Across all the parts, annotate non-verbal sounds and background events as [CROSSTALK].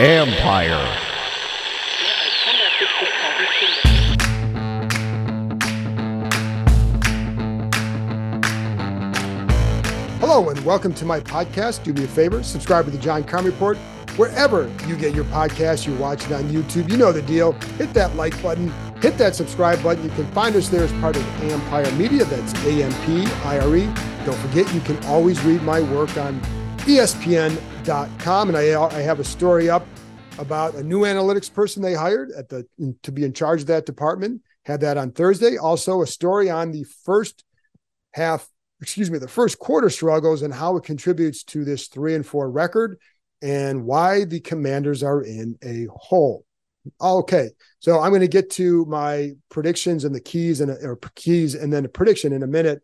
Empire. Hello, and welcome to my podcast. Do me a favor, subscribe to the John Keim Report wherever you get your podcast. You're watching on YouTube. You know the deal. Hit that like button, hit that subscribe button. You can find us there as part of Ampire Media. That's A M P I R E. Don't forget, you can always read my work on ESPN.com. And I, I have a story up about a new analytics person they hired at the to be in charge of that department. Had that on Thursday. Also, a story on the first half excuse me, the first quarter struggles and how it contributes to this three and four record and why the commanders are in a hole. Okay, so I'm going to get to my predictions and the keys and or keys and then a prediction in a minute.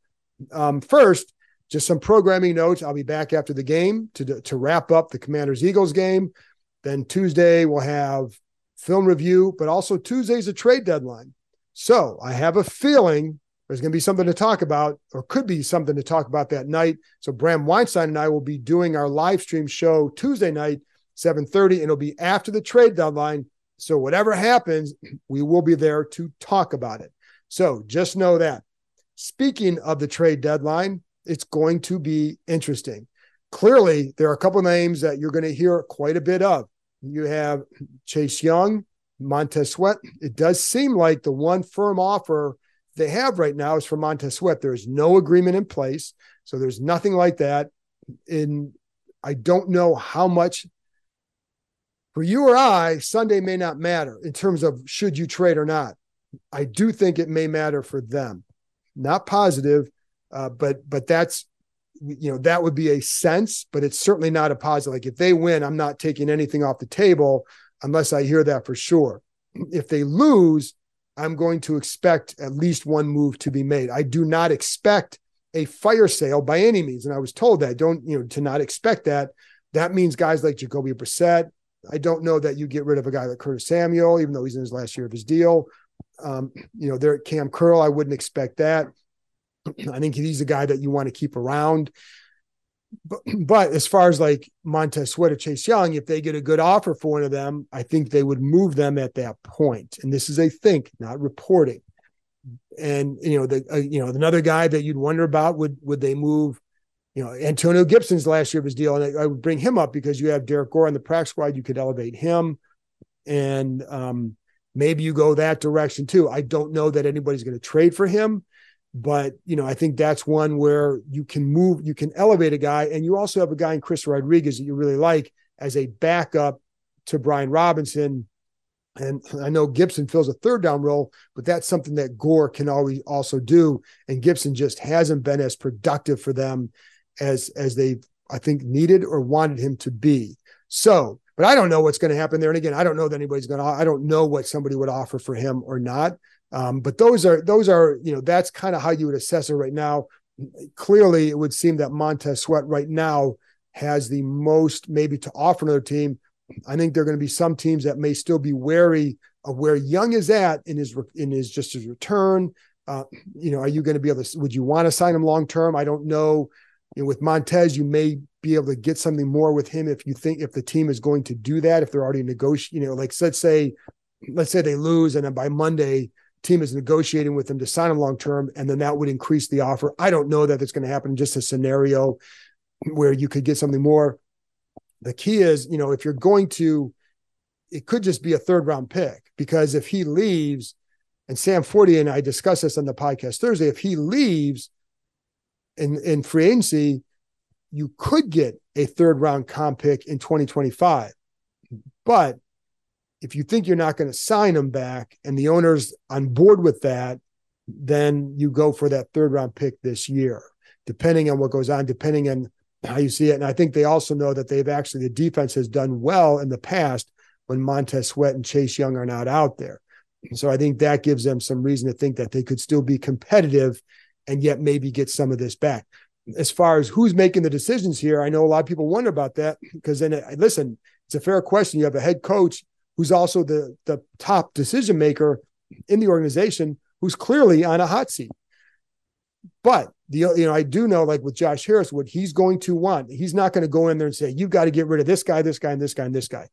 Um, first, just some programming notes. I'll be back after the game to to wrap up the Commanders Eagles game. Then Tuesday we'll have film review, but also Tuesday's a trade deadline. So I have a feeling there's going to be something to talk about, or could be something to talk about that night. So Bram Weinstein and I will be doing our live stream show Tuesday night, 7:30, and it'll be after the trade deadline. So whatever happens, we will be there to talk about it. So just know that. Speaking of the trade deadline, it's going to be interesting. Clearly, there are a couple names that you're going to hear quite a bit of. You have Chase Young, Montez Sweat. It does seem like the one firm offer they have right now is for Montez Sweat. There is no agreement in place. So there's nothing like that. In I don't know how much for you or I, Sunday may not matter in terms of should you trade or not. I do think it may matter for them. Not positive, uh, but but that's you know that would be a sense, but it's certainly not a positive. Like if they win, I'm not taking anything off the table unless I hear that for sure. If they lose, I'm going to expect at least one move to be made. I do not expect a fire sale by any means. And I was told that don't, you know, to not expect that. That means guys like Jacoby Brissett. I don't know that you get rid of a guy like Curtis Samuel, even though he's in his last year of his deal. Um, you know, there at Kam Curl, I wouldn't expect that. I think he's a guy that you want to keep around but, but as far as like Montez Sweat or Chase Young, if they get a good offer for one of them, I think they would move them at that point. And this is a think, not reporting. And you know the uh, you know another guy that you'd wonder about would would they move? You know Antonio Gibson's last year of his deal, and I, I would bring him up because you have Derrick Gore on the practice squad. You could elevate him, and um, maybe you go that direction too. I don't know that anybody's going to trade for him but you know, I think that's one where you can move, you can elevate a guy, and you also have a guy in Chris Rodriguez that you really like as a backup to Brian Robinson. And I know Gibson fills a third down role, but that's something that Gore can always also do. And Gibson just hasn't been as productive for them as as they I think needed or wanted him to be. So, but I don't know what's going to happen there. And again, I don't know that anybody's going to. I don't know what somebody would offer for him or not. Um, but those are those are you know that's kind of how you would assess it right now. Clearly, it would seem that Montez Sweat right now has the most maybe to offer another team. I think there are going to be some teams that may still be wary of where Young is at in his in his just his return. Uh, you know, are you going to be able to? Would you want to sign him long term? I don't know. You know, with Montez, you may be able to get something more with him if you think if the team is going to do that. If they're already negotiating, you know, like let's say, let's say they lose and then by Monday team is negotiating with them to sign him long term, and then that would increase the offer. I don't know that it's going to happen. Just a scenario where you could get something more. The key is, you know, if you're going to, it could just be a third round pick because if he leaves, and Sam Fortier and I discussed this on the podcast Thursday, if he leaves in in free agency, you could get a third round comp pick in 2025. But if you think you're not going to sign him back and the owner's on board with that, then you go for that third round pick this year, depending on what goes on, depending on how you see it. And I think they also know that they've actually, the defense has done well in the past when Montez Sweat and Chase Young are not out there. So I think that gives them some reason to think that they could still be competitive and yet maybe get some of this back. As far as who's making the decisions here, I know a lot of people wonder about that because then, listen, it's a fair question. You have a head coach who's also the the top decision maker in the organization, who's clearly on a hot seat. But the you know I do know like with Josh Harris what he's going to want. He's not going to go in there and say you've got to get rid of this guy, this guy, and this guy, and this guy.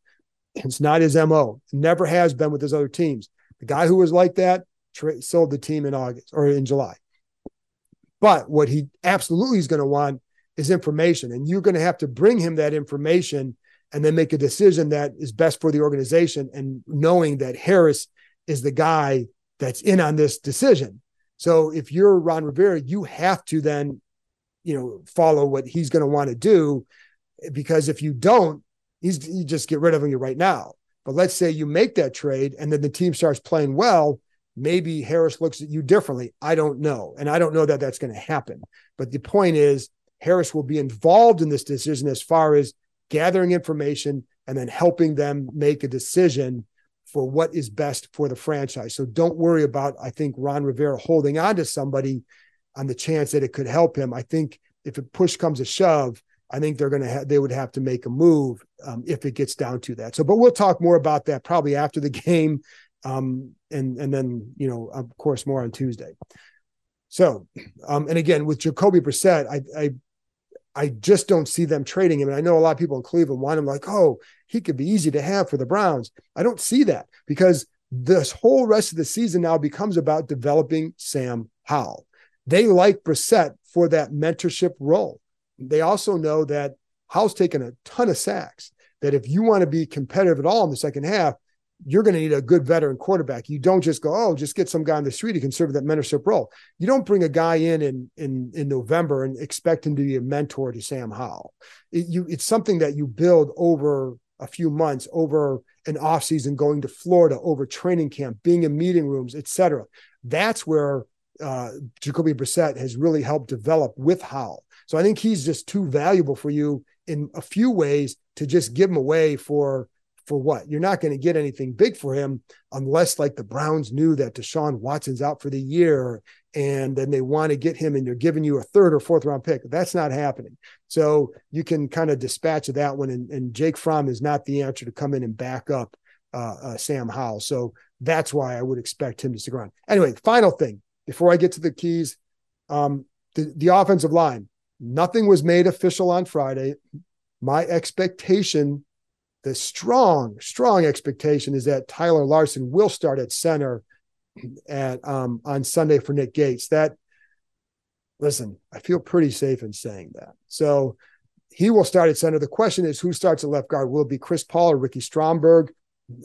It's not his mo. Never has been with his other teams. The guy who was like that tra- sold the team in August or in July. But what he absolutely is going to want is information, and you're going to have to bring him that information and then make a decision that is best for the organization. And knowing that Harris is the guy that's in on this decision. So if you're Ron Rivera, you have to then, you know, follow what he's going to want to do, because if you don't, he's you just get rid of him right now. But let's say you make that trade and then the team starts playing well, maybe Harris looks at you differently. I don't know, and I don't know that that's going to happen. But the point is, Harris will be involved in this decision as far as gathering information and then helping them make a decision for what is best for the franchise. So don't worry about, I think, Ron Rivera holding on to somebody on the chance that it could help him. I think if a push comes to shove, I think they're going to have, they would have to make a move um, if it gets down to that. So, but we'll talk more about that probably after the [LAUGHS] game. Um, and, and then, you know, of course, more on Tuesday. So, um, and again, with Jacoby Brissett, I, I I just don't see them trading him. And I know a lot of people in Cleveland want him like, oh, he could be easy to have for the Browns. I don't see that because this whole rest of the season now becomes about developing Sam Howell. They like Brissett for that mentorship role. They also know that Howell's taken a ton of sacks. That if you want to be competitive at all in the second half, you're going to need a good veteran quarterback. You don't just go, oh, just get some guy on the street who can serve that mentorship role. You don't bring a guy in in in, in November and expect him to be a mentor to Sam Howell. It, you, it's something that you build over a few months, over an offseason, going to Florida, over training camp, being in meeting rooms, etc. That's where uh, Jacoby Brissett has really helped develop with Howell. So I think he's just too valuable for you in a few ways to just give him away for for what? You're not going to get anything big for him unless, like the Browns knew that Deshaun Watson's out for the year and then they want to get him and they're giving you a third or fourth round pick. That's not happening. So you can kind of dispatch of that one. And, and, Jake Fromm is not the answer to come in and back up uh, uh, Sam Howell. So that's why I would expect him to stick around. Anyway, final thing before I get to the keys um, the, the offensive line, nothing was made official on Friday. My expectation the strong, strong expectation is that Tyler Larsen will start at center at um, on Sunday for Nick Gates. That listen, I feel pretty safe in saying that. So he will start at center. The question is who starts at left guard? Will it be Chris Paul or Ricky Stromberg?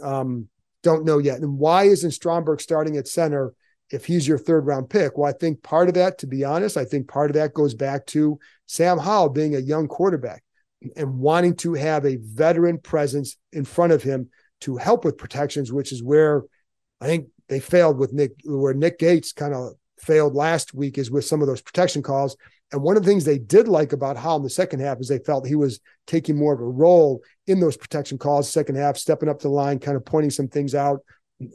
Um, don't know yet. And why isn't Stromberg starting at center if he's your third round pick? Well, I think part of that, to be honest, I think part of that goes back to Sam Howell being a young quarterback and wanting to have a veteran presence in front of him to help with protections, which is where I think they failed with Nick, where Nick Gates kind of failed last week is with some of those protection calls. And one of the things they did like about Howell in the second half is they felt he was taking more of a role in those protection calls, second half, stepping up the line, kind of pointing some things out.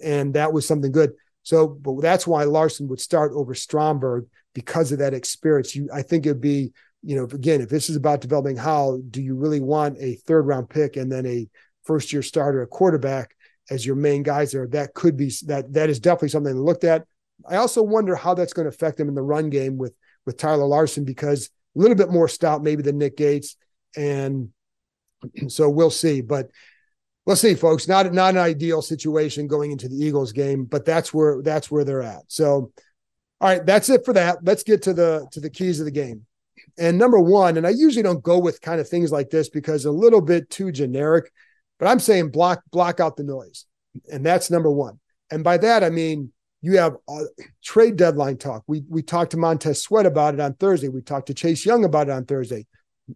And that was something good. So, but that's why Larsen would start over Stromberg because of that experience. You, I think it'd be you know, again, if this is about developing how, do you really want a third round pick and then a first year starter, a quarterback as your main guys there? That could be that that is definitely something to looked at. I also wonder how that's going to affect them in the run game with with Tyler Larsen because a little bit more stout maybe than Nick Gates, and [CLEARS THROAT] so we'll see. But we'll see, folks. Not not an ideal situation going into the Eagles game, but that's where that's where they're at. So, all right, that's it for that. Let's get to the to the keys of the game. And number one, and I usually don't go with kind of things like this because a little bit too generic, but I'm saying block block out the noise, and that's number one. And by that I mean you have a trade deadline talk. We we talked to Montez Sweat about it on Thursday. We talked to Chase Young about it on Thursday.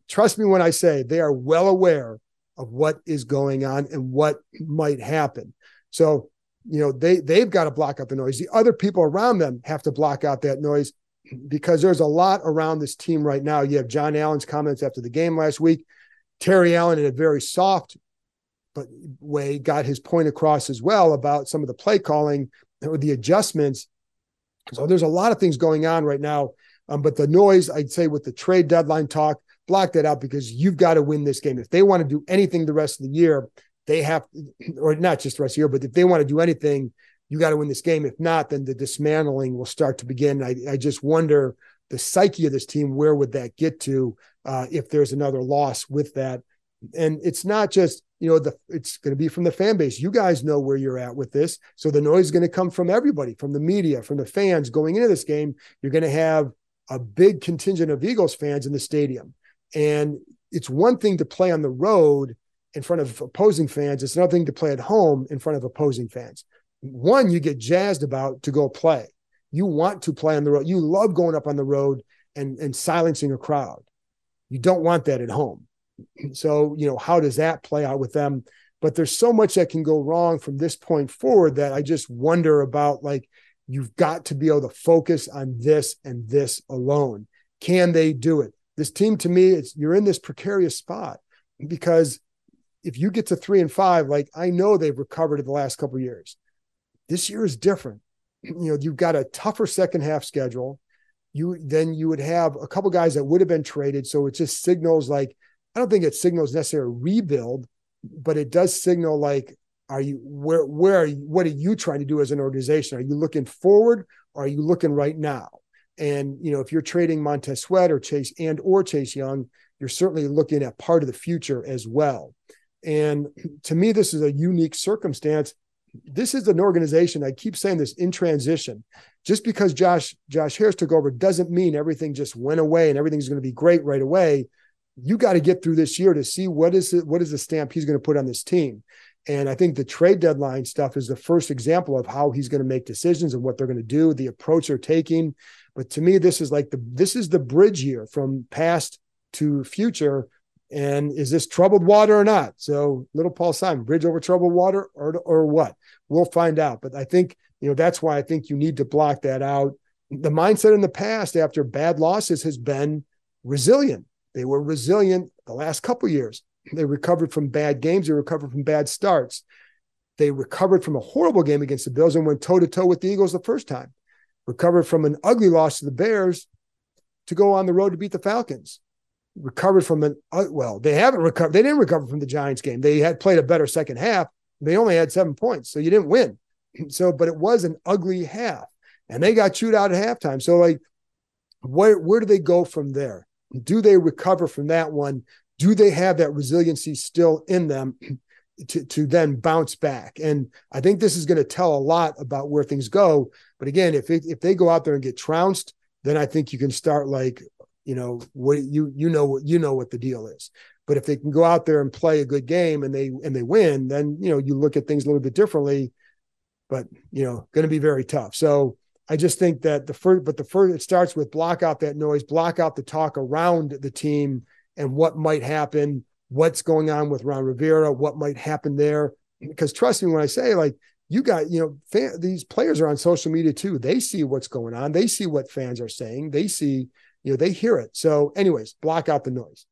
Trust me when I say they are well aware of what is going on and what might happen. So you know they they've got to block out the noise. The other people around them have to block out that noise because there's a lot around this team right now. You have John Allen's comments after the game last week. Terry Allen, in a very soft but way, got his point across as well about some of the play calling or the adjustments. So there's a lot of things going on right now. Um, but the noise, I'd say, with the trade deadline talk, block that out because you've got to win this game. If they want to do anything the rest of the year, they have, or not just the rest of the year, but if they want to do anything, you got to win this game. If not, then the dismantling will start to begin. I, I just wonder the psyche of this team, where would that get to uh, if there's another loss with that? And it's not just you know the it's going to be from the fan base. You guys know where you're at with this, so the noise is going to come from everybody, from the media, from the fans going into this game. You're going to have a big contingent of Eagles fans in the stadium, and it's one thing to play on the road in front of opposing fans. It's another thing to play at home in front of opposing fans. One, you get jazzed about to go play. You want to play on the road. You love going up on the road and, and silencing a crowd. You don't want that at home. [CLEARS THROAT] So, you know, how does that play out with them? But there's so much that can go wrong from this point forward that I just wonder about like, you've got to be able to focus on this and this alone. Can they do it? This team to me, it's you're in this precarious spot because if you get to three and five, like I know they've recovered in the last couple years. This year is different. [CLEARS THROAT] You know, you've got a tougher second half schedule. You then you would have a couple guys that would have been traded. So it just signals like I don't think it signals necessarily rebuild, but it does signal like are you where where are you, what are you trying to do as an organization? Are you looking forward or are you looking right now? And you know, if you're trading Montez Sweat or Chase and or Chase Young, you're certainly looking at part of the future as well. And [CLEARS THROAT] to me, this is a unique circumstance. This is an organization. I keep saying this in transition. Just because Josh Josh Harris took over doesn't mean everything just went away and everything's going to be great right away. You got to get through this year to see what is it, what is the stamp he's going to put on this team. And I think the trade deadline stuff is the first example of how he's going to make decisions and what they're going to do, the approach they're taking. But to me, this is like the this is the bridge year from past to future and is this troubled water or not? So little Paul Simon, bridge over troubled water or or what? We'll find out. But I think you know that's why I think you need to block that out. The mindset in the past after bad losses has been resilient. They were resilient the last couple years. They recovered from bad games. They recovered from bad starts. They recovered from a horrible game against the Bills and went toe to toe with the Eagles the first time. Recovered from an ugly loss to the Bears to go on the road to beat the Falcons recovered from an uh, well, they haven't recovered. They didn't recover from the Giants game. They had played a better second half. They only had seven points, so you didn't win. [CLEARS THROAT] So, but it was an ugly half, and they got chewed out at halftime. So, like, where where do they go from there? Do they recover from that one? Do they have that resiliency still in them [CLEARS THROAT] to, to then bounce back? And I think this is going to tell a lot about where things go. But again, if it, if they go out there and get trounced, then I think you can start like, you know what you you know what you know what the deal is but if they can go out there and play a good game and they and they win then you know you look at things a little bit differently but you know going to be very tough. So i just think that the first but the first it starts with block out that noise block out the talk around the team and what might happen what's going on with ron rivera what might happen there. Because trust me when i say like you got you know fan, these players are on social media too. They see what's going on. They see what fans are saying. They see you know, they hear it. So, anyways, block out the noise.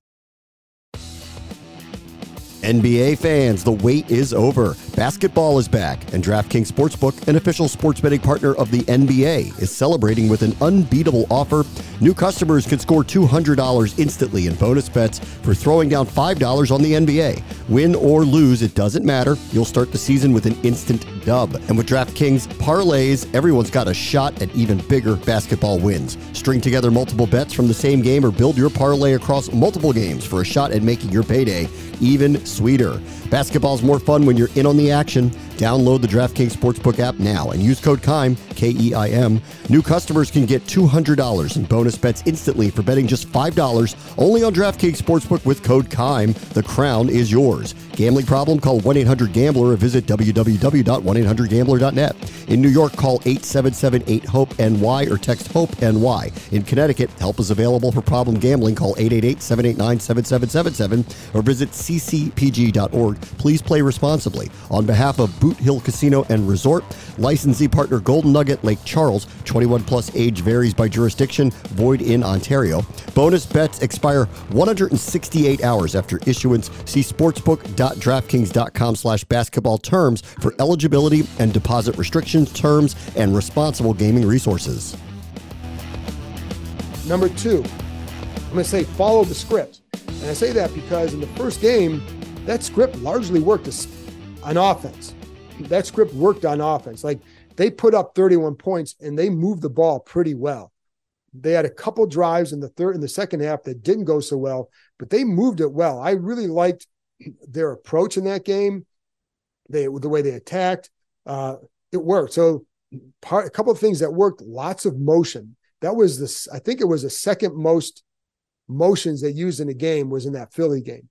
NBA fans, the wait is over. Basketball is back, and DraftKings Sportsbook, an official sports betting partner of the NBA, is celebrating with an unbeatable offer. New customers can score $200 instantly in bonus bets for throwing down $5 on the NBA. Win or lose, it doesn't matter. You'll start the season with an instant dub. And with DraftKings parlays, everyone's got a shot at even bigger basketball wins. String together multiple bets from the same game or build your parlay across multiple games for a shot at making your payday even sweeter. Basketball's more fun when you're in on the action. Download the DraftKings Sportsbook app now and use code KEIM, K E I M. New customers can get $200 in bonus bets instantly for betting just $5 only on DraftKings Sportsbook with code KEIM. The crown is yours. Gambling problem? Call 1 800 Gambler or visit www.1800Gambler.net. In New York, call 877 8 HOPE NY or text HOPE NY. In Connecticut, help is available for problem gambling. Call 888 789 7777 or visit ccpg.org. Please play responsibly. On behalf of Boot Hill Casino and Resort, licensee partner Golden Nugget Lake Charles, 21 plus age varies by jurisdiction, void in Ontario. Bonus bets expire 168 hours after issuance. See sportsbook.draftkings.com slash basketball terms for eligibility and deposit restrictions, terms, and responsible gaming resources. Number two, I'm going to say follow the script. And I say that because in the first game, that script largely worked on offense. That script worked on offense. Like they put up 31 points and they moved the ball pretty well. They had a couple drives in the third in the second half that didn't go so well, but they moved it well. I really liked their approach in that game. They the way they attacked, uh, it worked. So part a couple of things that worked. Lots of motion. That was this. I think it was the second most motions they used in the game was in that Philly game,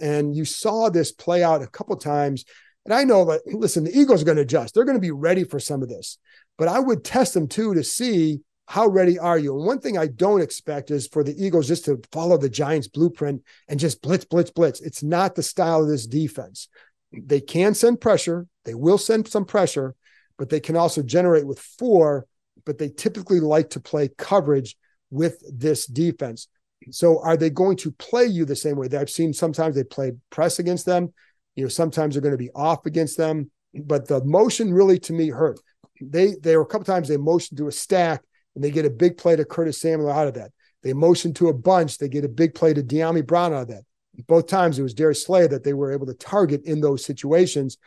and you saw this play out a couple times. And I know that [CLEARS THROAT] listen, the Eagles are going to adjust. They're going to be ready for some of this, but I would test them too to see how ready are you? And one thing I don't expect is for the Eagles just to follow the Giants blueprint and just blitz, blitz, blitz. It's not the style of this defense. They can send pressure. They will send some pressure, but they can also generate with four. But they typically like to play coverage with this defense. So are they going to play you the same way? I've seen sometimes they play press against them. You know, sometimes they're going to be off against them. But the motion really to me hurt. They they were a couple times they motioned to a stack and they get a big play to Curtis Samuel out of that. They motion to a bunch, they get a big play to Dyami Brown out of that. Both times it was Darius Slay that they were able to target in those situations.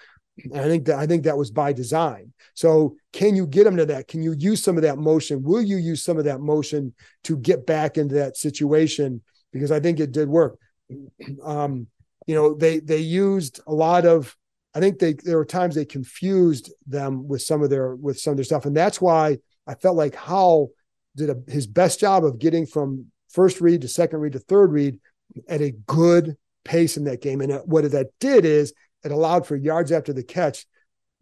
And I think that I think that was by design. So can you get them to that? Can you use some of that motion? Will you use some of that motion to get back into that situation? Because I think it did work. [CLEARS THROAT] Um, you know, they they used a lot of I think they there were times they confused them with some of their with some of their stuff. And that's why I felt like Howell did a, his best job of getting from first read to second read to third read at a good pace in that game. And what that did is it allowed for yards after the catch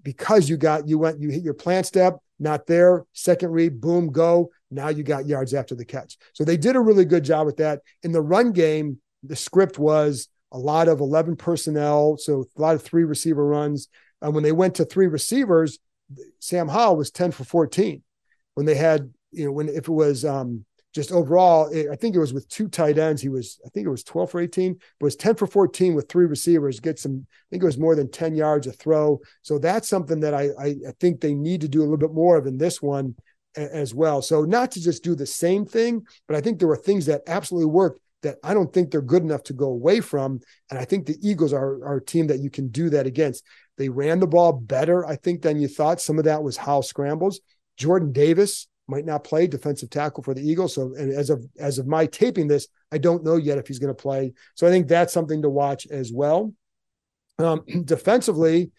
because you got you went you hit your plant step not there second read boom go. Now you got yards after the catch. So they did a really good job with that. In the run game the script was a lot of 11 personnel so a lot of three receiver runs. And when they went to three receivers sam howell was 10 for 14 when they had, you know, when if it was um, just overall, it, I think it was with two tight ends. He was, I think it was 12 for 18, but it was 10 for 14 with three receivers, get some, I think it was more than 10 yards a throw. So that's something that I, I, I think they need to do a little bit more of in this one as well. So not to just do the same thing, but I think there were things that absolutely worked that I don't think they're good enough to go away from. And I think the Eagles are, are a team that you can do that against. They ran the ball better, I think, than you thought. Some of that was how scrambles. Jordan Davis might not play defensive tackle for the Eagles. So, and as of as of my taping this, I don't know yet if he's going to play. So, I think that's something to watch as well. Um, [CLEARS THROAT] defensively,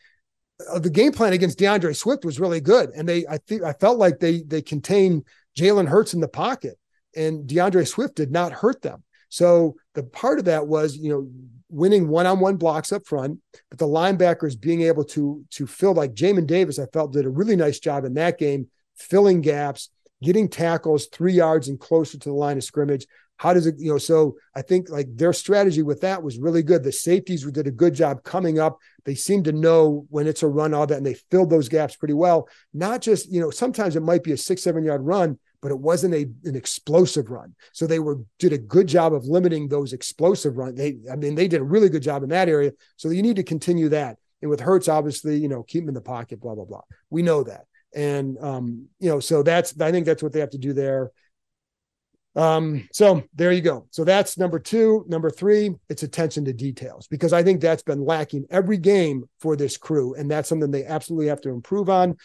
uh, the game plan against D'Andre Swift was really good, and they I think I felt like they they contained Jalen Hurts in the pocket, and D'Andre Swift did not hurt them. So the part of that was, you know, winning one-on-one blocks up front, but the linebackers being able to to fill like Jamin Davis, I felt did a really nice job in that game filling gaps, getting tackles three yards and closer to the line of scrimmage. How does it, you know? So I think like their strategy with that was really good. The safeties did a good job coming up. They seem to know when it's a run, all that, and they filled those gaps pretty well. Not just, you know, sometimes it might be a six, seven yard run, but it wasn't a an explosive run. So they were did a good job of limiting those explosive run. They, I mean, they did a really good job in that area. So you need to continue that. And with Hurts, obviously, you know, keep him in the pocket, blah blah blah. We know that. And um, you know, so that's I think that's what they have to do there. Um, so there you go. So that's number two. Number three, it's attention to details because I think that's been lacking every game for this crew, and that's something they absolutely have to improve on.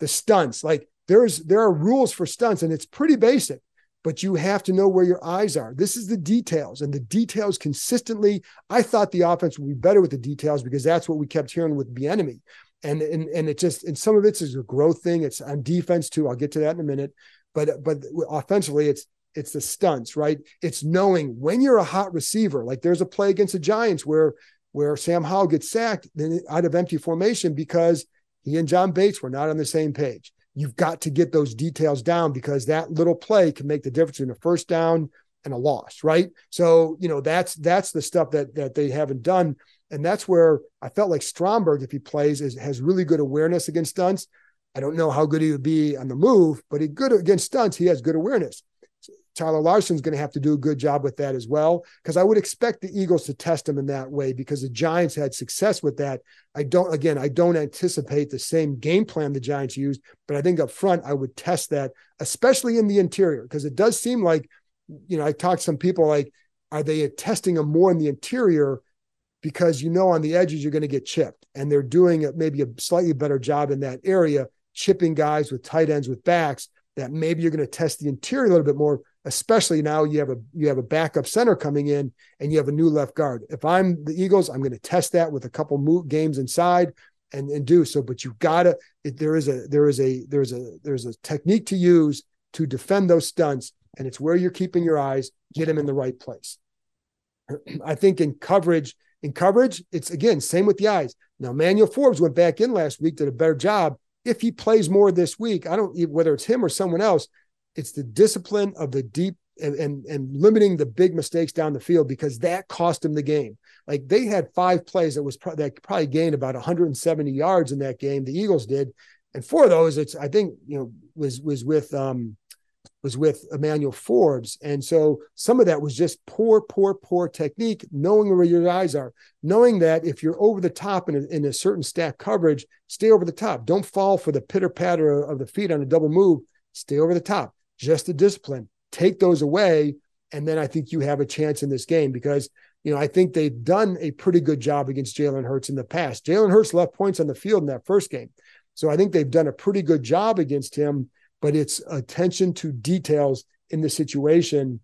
The stunts, like there's there are rules for stunts, and it's pretty basic, but you have to know where your eyes are. This is the details, and the details consistently. I thought the offense would be better with the details because that's what we kept hearing with Bieniemy and and and it just and some of it is a growth thing. It's on defense too. I'll get to that in a minute, but but offensively, it's it's the stunts, right? It's knowing when you're a hot receiver. Like there's a play against the Giants where where Sam Howell gets sacked then out of empty formation because he and John Bates were not on the same page. You've got to get those details down because that little play can make the difference in a first down and a loss, right? So you know that's that's the stuff that that they haven't done. And that's where I felt like Stromberg, if he plays, is, has really good awareness against stunts. I don't know how good he would be on the move, but he good against stunts. He has good awareness. Tyler Larsen's going to have to do a good job with that as well, because I would expect the Eagles to test him in that way because the Giants had success with that. I don't, again, I don't anticipate the same game plan the Giants used, but I think up front, I would test that, especially in the interior, because it does seem like, you know, I talked to some people like, are they testing him more in the interior because you know on the edges you're going to get chipped. And they're doing maybe a slightly better job in that area, chipping guys with tight ends with backs that maybe you're going to test the interior a little bit more, especially now you have a you have a backup center coming in and you have a new left guard. If I'm the Eagles, I'm going to test that with a couple move games inside and and do so. But you gotta it, there is a there is a there's a there's a technique to use to defend those stunts, and it's where you're keeping your eyes. Get them in the right place. [CLEARS THROAT] I think in coverage, in coverage, it's again same with the eyes. Now, Manuel Forbes went back in last week, did a better job. If he plays more this week, I don't whether it's him or someone else. It's the discipline of the deep and, and and limiting the big mistakes down the field because that cost him the game. Like they had five plays that was pro- that probably gained about 170 yards in that game. The Eagles did, and four of those, it's I think you know was was with um was with Emmanuel Forbes, and so some of that was just poor, poor, poor technique, knowing where your eyes are, knowing that if you're over the top in a, in a certain stack coverage, stay over the top. Don't fall for the pitter patter of the feet on a double move. Stay over the top. Just the discipline. Take those away, and then I think you have a chance in this game because you know, I think they've done a pretty good job against Jalen Hurts in the past. Jalen Hurts left points on the field in that first game. So I think they've done a pretty good job against him, but it's attention to details in the situation.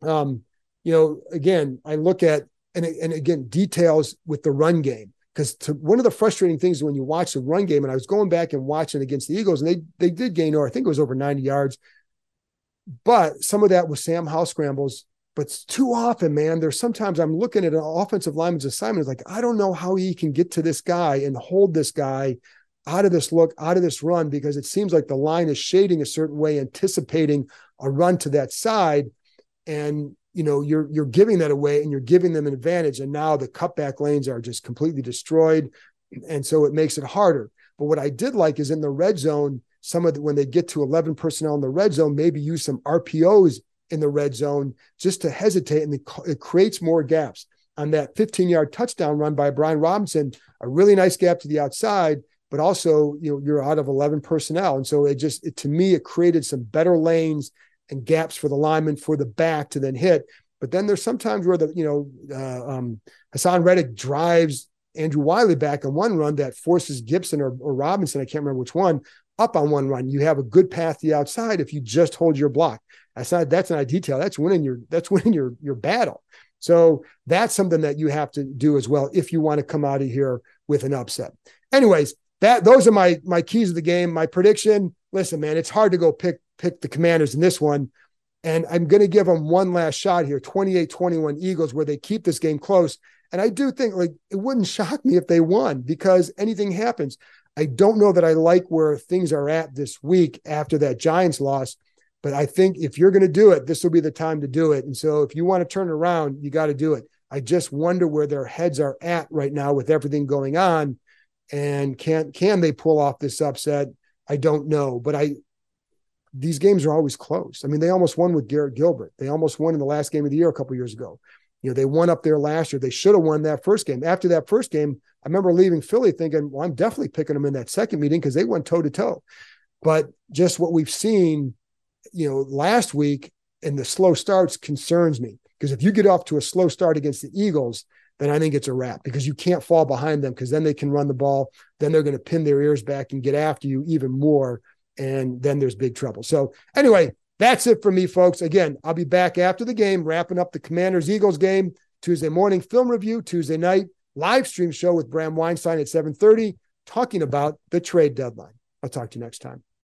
Um, you know, again, I look at and, and again, details with the run game. Because one of the frustrating things when you watch the run game, and I was going back and watching against the Eagles, and they they did gain, or I think it was over 90 yards. But some of that was Sam Howell scrambles but too often, man, there's sometimes I'm looking at an offensive lineman's assignment. like, I don't know how he can get to this guy and hold this guy out of this look, out of this run, because it seems like the line is shading a certain way, anticipating a run to that side. And you know, you're you're giving that away and you're giving them an advantage. And now the cutback lanes are just completely destroyed. And so it makes it harder. But what I did like is in the red zone, some of the, when they get to 11 personnel in the red zone, maybe use some RPOs in the red zone just to hesitate, and it creates more gaps. On that 15 yard touchdown run by Brian Robinson, a really nice gap to the outside, but also you know you're out of 11 personnel, and so it just it, to me it created some better lanes and gaps for the lineman for the back to then hit. But then there's sometimes where the you know uh, um, Haason Reddick drives Andrew Wylie back on one run that forces Gibson or, or Robinson, I can't remember which one, up on one run. You have a good path to the outside if you just hold your block. That's not that's not a detail. That's winning your that's [LAUGHS] winning your your battle. So that's something that you have to do as well if you want to come out of here with an upset. Anyways, that those are my my keys of the game. My prediction. Listen, man, it's hard to go pick pick the commanders in this one. And I'm going to give them one last shot here 28 21 Eagles, where they keep this game close. And I do think like it wouldn't shock me if they won because anything happens. I don't know that I like where things are at this week after that Giants loss. But I think if you're going to do it, this will be the time to do it. And so if you want to turn around, you got to do it. I just wonder where their heads are at right now with everything going on. And can can they pull off this upset? I don't know. But I these games are always close. I mean, they almost won with Garrett Gilbert. They almost won in the last game of the year a couple years ago. You know, they won up there last year. They should have won that first game. After that first game, I remember leaving Philly thinking, well, I'm definitely picking them in that second meeting because they went toe to toe. But just what we've seen you know, last week and the slow starts concerns me because if you get off to a slow start against the Eagles, then I think it's a wrap because you can't fall behind them because then they can run the ball. Then they're going to pin their ears back and get after you even more. And then there's big trouble. So, anyway, that's it for me, folks. Again, I'll be back after the game, wrapping up the Commanders Eagles game Tuesday morning, film review, Tuesday night, live stream show with Bram Weinstein at 7:30, talking about the trade deadline. I'll talk to you next time.